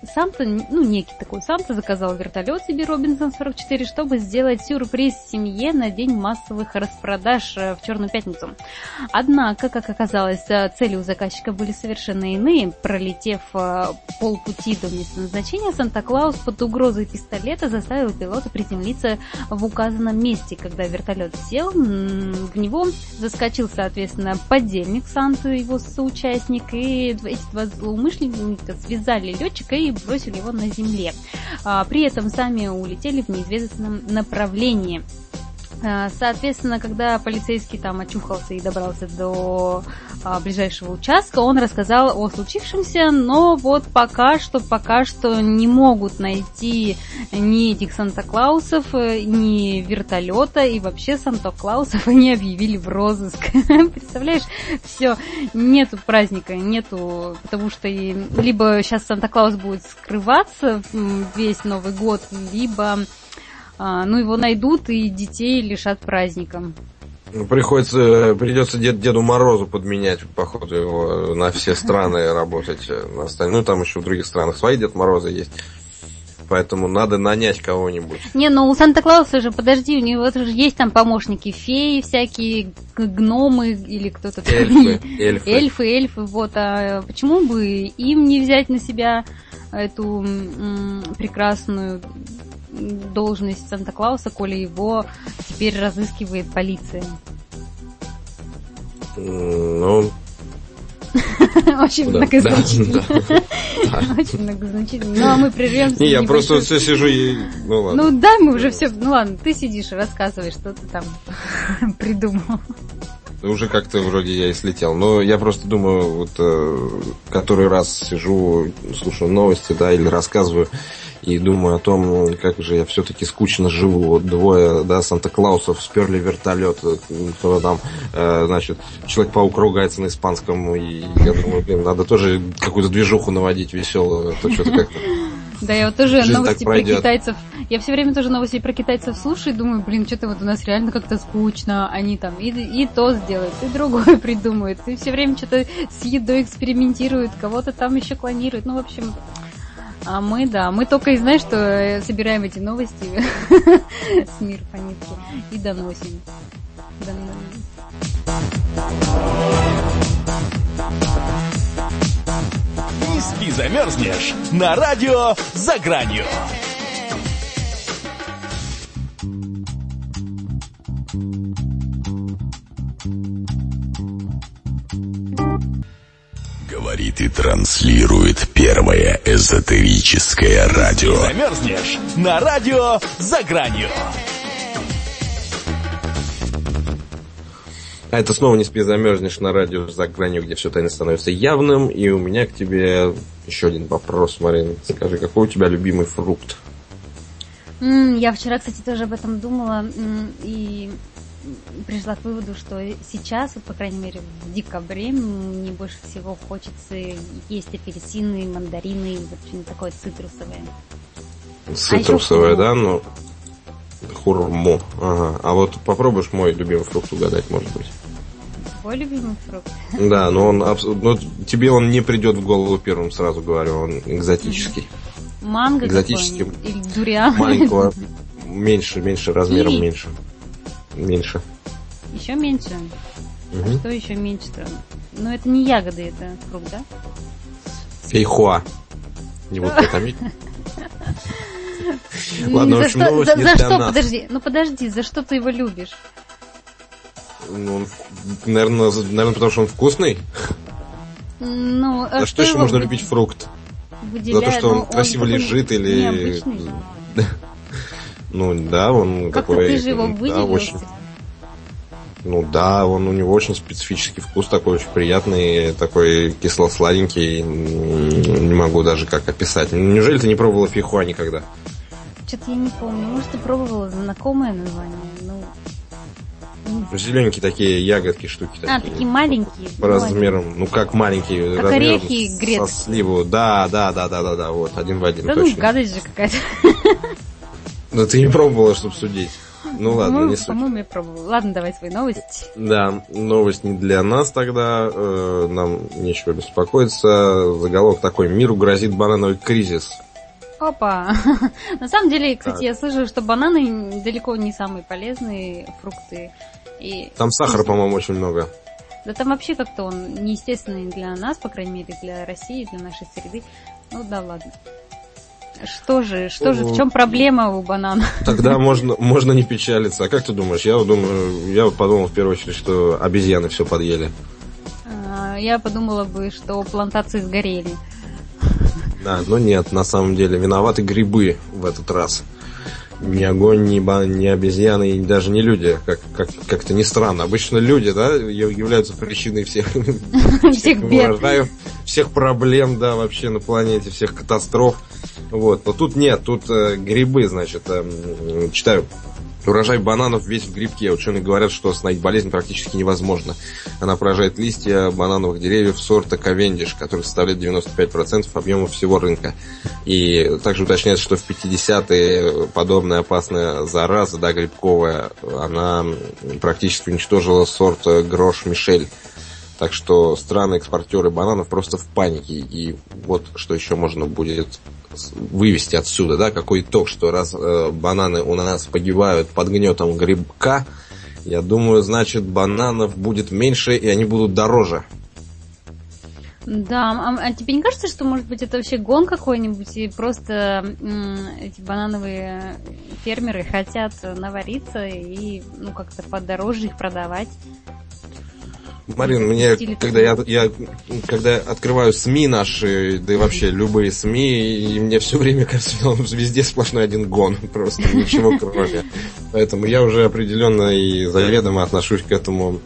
Speaker 1: Санта, ну некий такой Санта заказал вертолет себе Робинсон 44, чтобы сделать сюрприз семье на день массовых распродаж э, в Черную пятницу. Однако, как оказалось, э, цели у заказчика были совершенно иные. Пролетев э, полпути до места назначения, Санта-Клаус под угрозой пистолета заставил пилота приземлиться в указанном месте. Когда вертолет сел, в него заскочил, соответственно, подельник Санту, его соучастник, и эти два злоумышленника связали летчика и бросили его на земле. А, При этом сами улетели в неизвестном направлении. А, Соответственно, когда полицейский там очухался и добрался до а, ближайшего участка, он рассказал о случившемся, но вот пока что, пока что не могут найти ни этих Санта-Клаусов, э, ни вертолета, и вообще Санта-Клаусов они объявили в розыск. Представляешь, все, нету праздника, нету, потому что либо сейчас Санта-Клаус будет скрываться весь Новый год, либо ну, его найдут и детей лишат праздника.
Speaker 2: Ну, Приходится, придется дед, Деду Морозу подменять, походу, его на все страны работать. э, На остальные. Ну, там еще в других странах свои Дед Морозы есть. Поэтому надо нанять кого-нибудь.
Speaker 1: Не, ну у Санта-Клауса же, подожди, у него же есть там помощники, феи всякие, гномы или кто-то там.
Speaker 2: Эльфы, эльфы.
Speaker 1: Эльфы, эльфы, вот. А почему бы им не взять на себя эту м, прекрасную должность Санта-Клауса, коли его теперь разыскивает полиция?
Speaker 2: Ну,
Speaker 1: Очень многозначительно. Очень многозначительно. Ну, а мы прервемся.
Speaker 2: Не, я просто все сижу и... Ну ладно.
Speaker 1: Ну да, мы уже все. Ну ладно, ты сидишь и рассказываешь, что ты там придумал.
Speaker 2: Уже как-то вроде я и слетел. Но я просто думаю, вот э, который раз сижу, слушаю новости, да, или рассказываю, и думаю о том, как же я все-таки скучно живу. Вот двое, да, Санта-Клаусов сперли вертолет, э, кто там, э, значит, Человек-паук ругается на испанском, и я думаю, блин, надо тоже какую-то движуху наводить веселую, а то что-то как-то...
Speaker 1: Да, я вот тоже
Speaker 2: Жизнь
Speaker 1: новости про китайцев. Я все время тоже новости про китайцев слушаю и думаю, блин, что-то вот у нас реально как-то скучно. Они там и, и то сделают, и другое придумают. И все время что-то с едой экспериментируют, кого-то там еще клонируют. Ну, в общем, а мы, да, мы только и знаем, что э, собираем эти новости с мир по нитке и доносим. Дон-
Speaker 3: Вернись и замерзнешь на радио «За гранью». Говорит и транслирует первое эзотерическое радио. И замерзнешь на радио «За гранью».
Speaker 2: А это снова не спи замерзнешь на радио за гранью, где все тайно становится явным. И у меня к тебе еще один вопрос, Марина. Скажи, какой у тебя любимый фрукт?
Speaker 1: Я вчера, кстати, тоже об этом думала и пришла к выводу, что сейчас, вот, по крайней мере, в декабре мне больше всего хочется есть апельсины, мандарины, вот что-нибудь такое цитрусовое.
Speaker 2: Цитрусовое, а да? Ну, хурму. Ага. А вот попробуешь мой любимый фрукт угадать, может быть.
Speaker 1: Твой любимый фрукт?
Speaker 2: Да, но он но тебе он не придет в голову первым, сразу говорю, он экзотический.
Speaker 1: Манго
Speaker 2: экзотический.
Speaker 1: Или дуриан?
Speaker 2: Маленького, меньше, меньше, размером Или... меньше. Меньше.
Speaker 1: Еще меньше? Угу. А что еще меньше-то? Ну, это не ягоды, это фрукт, да?
Speaker 2: Фейхуа. Не буду томить.
Speaker 1: Ладно, в общем, новость не За что, подожди, ну подожди, за что ты его любишь?
Speaker 2: Ну, наверное, наверное, потому что он вкусный.
Speaker 1: Ну,
Speaker 2: а За что еще можно любить фрукт? За то, что он красиво лежит или... Ну да, он
Speaker 1: как такой... ты же его выделил. Да, очень...
Speaker 2: Ну да, он у него очень специфический вкус, такой очень приятный, такой кисло-сладенький. Не могу даже как описать. Неужели ты не пробовала фихуа никогда?
Speaker 1: Что-то я не помню. Может, ты пробовала знакомое название? Ну,
Speaker 2: Зелененькие такие ягодки, штуки
Speaker 1: а, такие. А, такие маленькие.
Speaker 2: По размерам, ну как маленькие.
Speaker 1: Как орехи
Speaker 2: грецкие. Со сливу. Да, да, да, да, да, да, вот, один в один.
Speaker 1: Да ну, точно. ну, гадость же какая-то.
Speaker 2: Да ты не пробовала, чтобы судить. Ну ладно, не суть.
Speaker 1: По-моему, я пробовала. Ладно, давай свои новости.
Speaker 2: Да, новость не для нас тогда. Э, нам нечего беспокоиться. Заголовок такой. Миру грозит банановый кризис.
Speaker 1: Опа! На самом деле, кстати, так. я слышала, что бананы далеко не самые полезные фрукты.
Speaker 2: И... Там сахара, по-моему, очень много.
Speaker 1: Да там вообще как-то он неестественный для нас, по крайней мере, для России, для нашей среды. Ну да ладно. Что же, что же, в чем проблема у банана?
Speaker 2: Тогда можно, можно не печалиться. А как ты думаешь? Я думаю, я подумал в первую очередь, что обезьяны все подъели.
Speaker 1: А, я подумала бы, что плантации сгорели.
Speaker 2: Да, но нет, на самом деле виноваты грибы в этот раз. Ни огонь, ни, ба, ни обезьяны, и даже не люди, как, как, как-то не странно. Обычно люди, да, являются причиной всех,
Speaker 1: всех бед.
Speaker 2: всех проблем, да, вообще на планете, всех катастроф. Вот, но тут нет, тут э, грибы, значит, э, читаю. Урожай бананов весь в грибке. Ученые говорят, что остановить болезнь практически невозможно. Она поражает листья банановых деревьев сорта Кавендиш, который составляет 95% объема всего рынка. И также уточняется, что в 50-е подобная опасная зараза, да, грибковая, она практически уничтожила сорт Грош Мишель. Так что страны-экспортеры бананов просто в панике. И вот что еще можно будет вывести отсюда, да, какой итог, что раз э, бананы у нас погибают под гнетом грибка, я думаю, значит, бананов будет меньше, и они будут дороже.
Speaker 1: Да, а, а тебе не кажется, что, может быть, это вообще гон какой-нибудь, и просто м, эти банановые фермеры хотят навариться и, ну, как-то подороже их продавать?
Speaker 2: Марин, мне, когда я, я, когда открываю СМИ наши, да и вообще любые СМИ, и мне все время кажется, везде сплошной один гон, просто ничего кроме. Поэтому я уже определенно и заведомо отношусь к этому.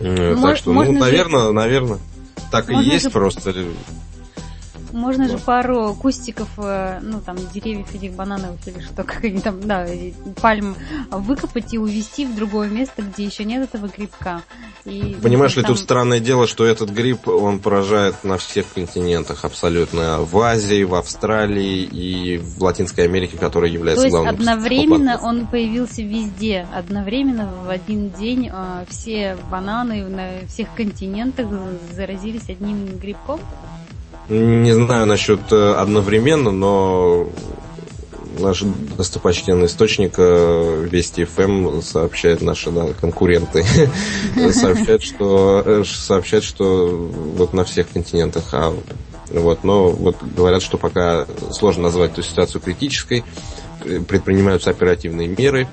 Speaker 2: Э, так что, ну, наверное, наверное, так и есть просто.
Speaker 1: Можно же пару кустиков, э, ну там деревьев этих банановых или что, как они там, да, пальм выкопать и увезти в другое место, где еще нет этого грибка.
Speaker 2: И Понимаешь ли, там... тут странное дело, что этот гриб, он поражает на всех континентах абсолютно. В Азии, в Австралии и в Латинской Америке, которая является
Speaker 1: То
Speaker 2: есть главным.
Speaker 1: одновременно он появился везде. Одновременно в один день э, все бананы на всех континентах заразились одним грибком?
Speaker 2: Не знаю насчет э, одновременно, но наш достопочтенный источник э, Вести ФМ сообщает наши да, конкуренты сообщают, что э, сообщают, что вот на всех континентах, а вот, но вот говорят, что пока сложно назвать эту ситуацию критической, предпринимаются оперативные меры,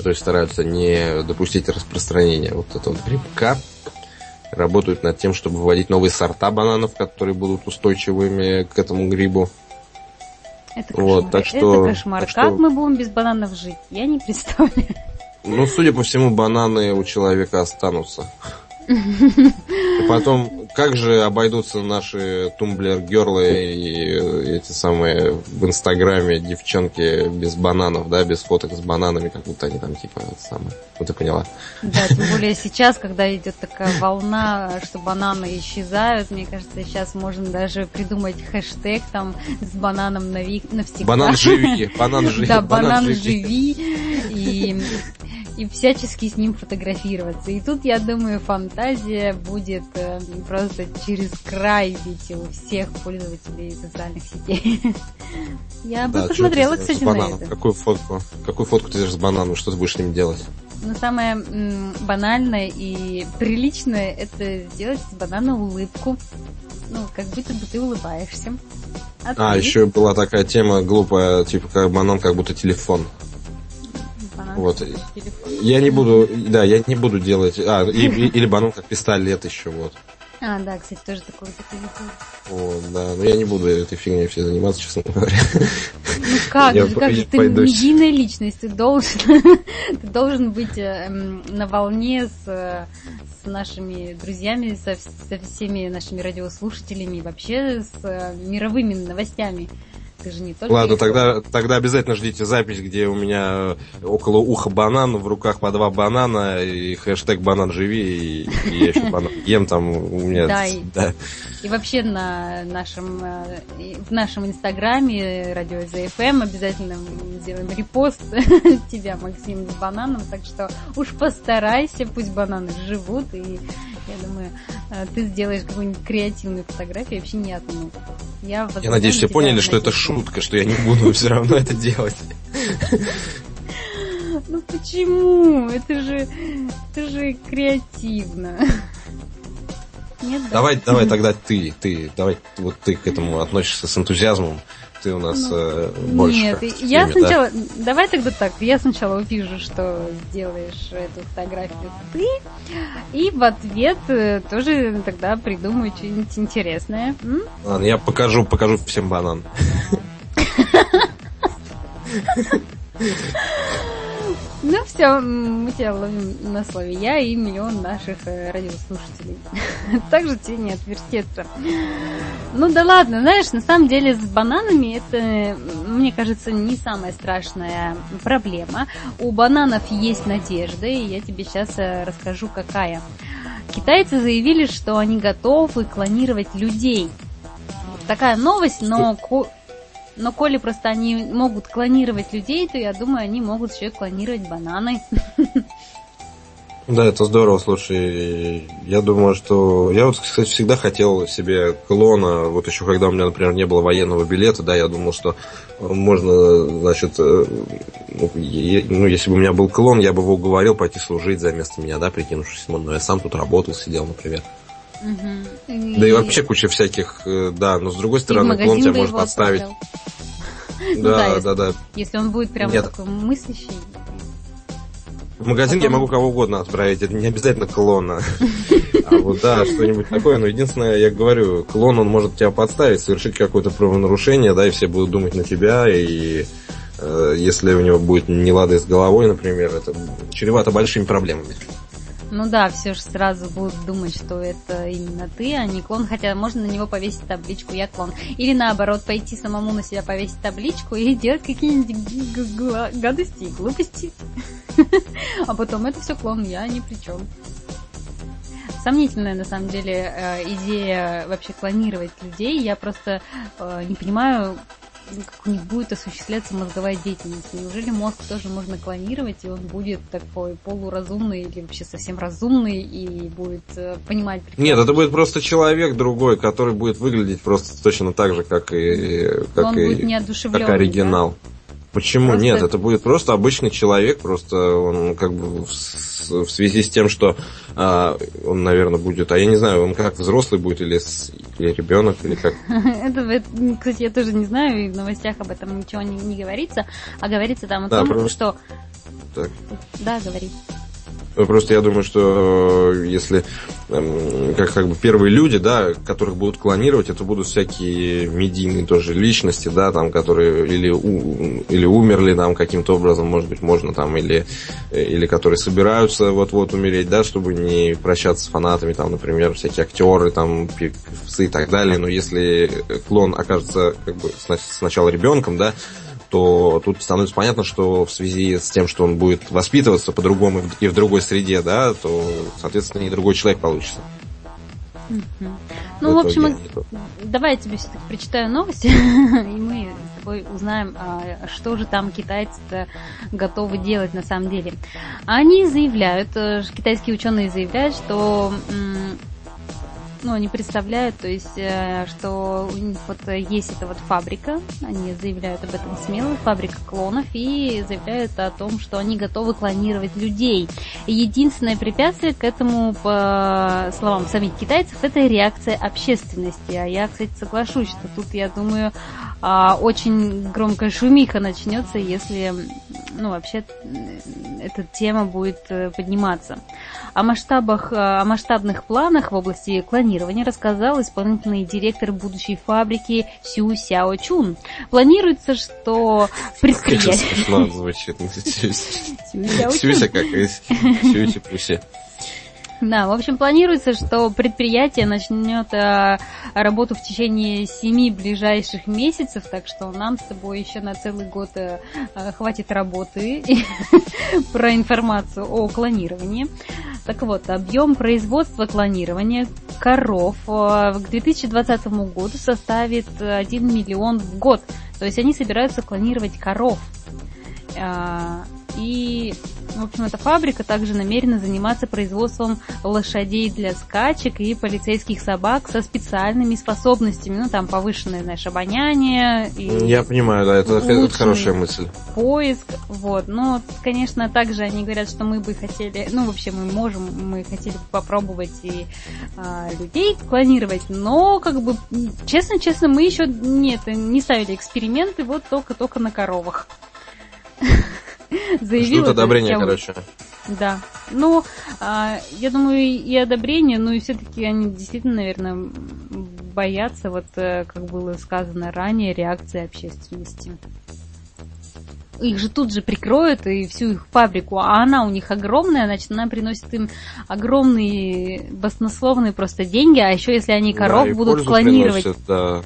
Speaker 2: то есть стараются не допустить распространения вот этого грибка. Работают над тем, чтобы вводить новые сорта бананов, которые будут устойчивыми к этому грибу.
Speaker 1: Это кошмар. Вот, так что, Это кошмар. Так как мы будем без бананов жить? Я не представляю.
Speaker 2: Ну, судя по всему, бананы у человека останутся. И потом, как же обойдутся наши тумблер-герлы и эти самые в Инстаграме девчонки без бананов, да, без фоток с бананами, как будто они там типа самое. Вот ты поняла.
Speaker 1: Да, тем более сейчас, когда идет такая волна, что бананы исчезают, мне кажется, сейчас можно даже придумать хэштег там с бананом навсегда.
Speaker 2: Банан живи, банан живи.
Speaker 1: Да, банан живи. И и всячески с ним фотографироваться. И тут, я думаю, фантазия будет э, просто через край бить у всех пользователей социальных сетей. Я бы посмотрела, кстати, на это.
Speaker 2: Какую фотку? Какую фотку ты делаешь с бананом? Что ты будешь с ним делать?
Speaker 1: Ну, самое м, банальное и приличное это сделать с банана улыбку. Ну, как будто бы ты улыбаешься.
Speaker 2: А, а еще была такая тема глупая, типа как банан, как будто телефон. Вот. Я не буду, да, я не буду делать, а, и, или банан как пистолет еще, вот.
Speaker 1: А, да, кстати, тоже такой такой
Speaker 2: Вот, да, но я не буду этой фигней все заниматься, честно говоря.
Speaker 1: Ну как, я как же, ты медийная личность, ты должен, ты должен быть э, на волне с, с нашими друзьями, со, со всеми нашими радиослушателями и вообще с э, мировыми новостями. Ты же не только...
Speaker 2: Ладно, тогда, тогда обязательно ждите запись, где у меня около уха банан, в руках по два банана, и хэштег банан живи, и, и я еще банан ем там у меня...
Speaker 1: Да, и, да. и вообще на нашем, э, в нашем инстаграме радио ЗФМ обязательно сделаем репост тебя, Максим, с бананом, так что уж постарайся, пусть бананы живут, и я думаю, э, ты сделаешь какую-нибудь креативную фотографию, вообще не одну.
Speaker 2: Я, я надеюсь, все поняли, что это шутка, что я не буду все равно это делать.
Speaker 1: Ну почему? Это же, это же креативно.
Speaker 2: Нет, да? Давай, давай тогда ты, ты, давай вот ты к этому относишься с энтузиазмом ты у нас ну, э, больше.
Speaker 1: Нет, я теме, сначала. Да? Давай тогда так. Я сначала увижу, что сделаешь эту фотографию ты, и в ответ э, тоже тогда придумаю что-нибудь интересное. М?
Speaker 2: Ладно, я покажу, покажу всем банан.
Speaker 1: Ну все, мы тебя ловим на слове я и миллион наших э, радиослушателей. Также тебе не отвертеться. Ну да ладно, знаешь, на самом деле с бананами это, мне кажется, не самая страшная проблема. У бананов есть надежда, и я тебе сейчас э, расскажу, какая. Китайцы заявили, что они готовы клонировать людей. Такая новость, но но коли просто они могут клонировать людей, то я думаю, они могут еще клонировать бананы.
Speaker 2: Да, это здорово, слушай. Я думаю, что... Я вот, кстати, всегда хотел себе клона. Вот еще когда у меня, например, не было военного билета, да, я думал, что можно, значит, э, ну, ну если бы у меня был клон, я бы его уговорил пойти служить за место меня, да, прикинувшись. Но я сам тут работал, сидел, например. Угу. Да и вообще куча всяких, э, да, но с другой стороны, клон тебя может подставить.
Speaker 1: Ну да, да, да. Если он будет прям такой мыслящий.
Speaker 2: В магазин Потом... я могу кого угодно отправить, это не обязательно клона. А вот да, что-нибудь такое, но единственное, я говорю, клон, он может тебя подставить, совершить какое-то правонарушение, да, и все будут думать на тебя, и э, если у него будет нелады с головой, например, это чревато большими проблемами.
Speaker 1: Ну да, все же сразу будут думать, что это именно ты, а не клон. Хотя можно на него повесить табличку «Я клон». Или наоборот, пойти самому на себя повесить табличку и делать какие-нибудь гадости и глупости. А потом это все клон, я ни при чем. Сомнительная на самом деле э, идея вообще клонировать людей. Я просто э, не понимаю, как у них будет осуществляться мозговая деятельность. Неужели мозг тоже можно клонировать, и он будет такой полуразумный или вообще совсем разумный и будет э, понимать...
Speaker 2: Прекрасно. Нет, это будет просто человек другой, который будет выглядеть просто точно так же, как и, как и как оригинал. Да? Почему просто... нет? Это будет просто обычный человек, просто он как бы в, в связи с тем, что а, он, наверное, будет, а я не знаю, он как взрослый будет или, или ребенок, или как.
Speaker 1: Это, кстати, я тоже не знаю, и в новостях об этом ничего не, не говорится, а говорится там о да, том, просто... что
Speaker 2: Так.
Speaker 1: Да, говори.
Speaker 2: Просто я думаю, что э, если эм, как, как бы первые люди, да, которых будут клонировать, это будут всякие медийные тоже личности, да, там, которые или, у, или умерли там каким-то образом, может быть, можно там, или, или которые собираются вот-вот умереть, да, чтобы не прощаться с фанатами, там, например, всякие актеры, там, певцы и так далее. Но если клон окажется как бы сначала ребенком, да, то тут становится понятно, что в связи с тем, что он будет воспитываться по-другому и в другой среде, да, то, соответственно, и другой человек получится.
Speaker 1: Ну, в, общем, давай я тебе все-таки прочитаю новости, и мы с тобой узнаем, а, что же там китайцы готовы делать на самом деле. Они заявляют, э, китайские ученые заявляют, что ну, они представляют, то есть, э, что у них вот есть эта вот фабрика, они заявляют об этом смело, фабрика клонов, и заявляют о том, что они готовы клонировать людей. И единственное препятствие к этому, по словам самих китайцев, это реакция общественности. А я, кстати, соглашусь, что тут, я думаю, а, очень громкая шумиха начнется, если, ну, вообще, эта тема будет э, подниматься. О масштабах, э, о масштабных планах в области клонирования рассказал исполнительный директор будущей фабрики Сю Сяо Чун. Планируется, что предприятие...
Speaker 2: Смешно звучит. Сюся как из Сюси-Пуси.
Speaker 1: Да, в общем, планируется, что предприятие начнет э, работу в течение семи ближайших месяцев, так что нам с тобой еще на целый год э, хватит работы про информацию о клонировании. Так вот, объем производства клонирования коров э, к 2020 году составит 1 миллион в год. То есть они собираются клонировать коров. Э, и в общем, эта фабрика также намерена заниматься производством лошадей для скачек и полицейских собак со специальными способностями. Ну, там повышенное, знаешь, обоняние. И
Speaker 2: Я понимаю, да, это, это хорошая мысль.
Speaker 1: Поиск, вот. Но, конечно, также они говорят, что мы бы хотели, ну, вообще мы можем, мы хотели бы попробовать и а, людей клонировать, но, как бы, честно-честно, мы еще нет, не ставили эксперименты, вот только-только на коровах.
Speaker 2: заявила... Ждут одобрения, короче.
Speaker 1: Да. Ну, а, я думаю, и одобрение, но и все-таки они действительно, наверное, боятся, вот э, как было сказано ранее, реакции общественности. Их же тут же прикроют и всю их фабрику, а она у них огромная, значит, она приносит им огромные баснословные просто деньги, а еще если они коров да, будут клонировать. Приносят, да.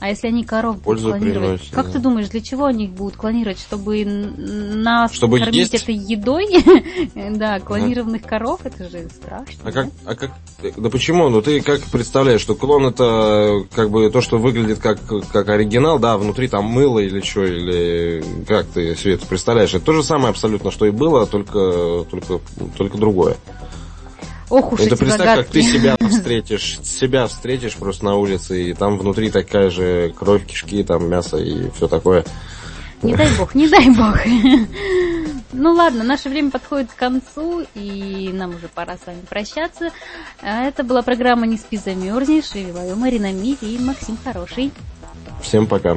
Speaker 1: А если они коров будут клонировать? Приносит, как да. ты думаешь, для чего они их будут клонировать? Чтобы нас
Speaker 2: Чтобы
Speaker 1: кормить
Speaker 2: есть?
Speaker 1: этой едой? да, клонированных да. коров, это же страшно.
Speaker 2: А как, а как, да почему? Ну ты как представляешь, что клон это как бы то, что выглядит как, как оригинал, да, внутри там мыло или что, или как ты все это представляешь? Это то же самое абсолютно, что и было, только, только, только другое.
Speaker 1: Ох уж
Speaker 2: Это представь, загадки. как ты себя встретишь, себя встретишь просто на улице, и там внутри такая же кровь, кишки, там мясо и все такое.
Speaker 1: Не дай бог, не дай бог. Ну ладно, наше время подходит к концу, и нам уже пора с вами прощаться. А это была программа «Не спи, замерзнешь», и вела Марина Миль и Максим Хороший.
Speaker 2: Всем пока.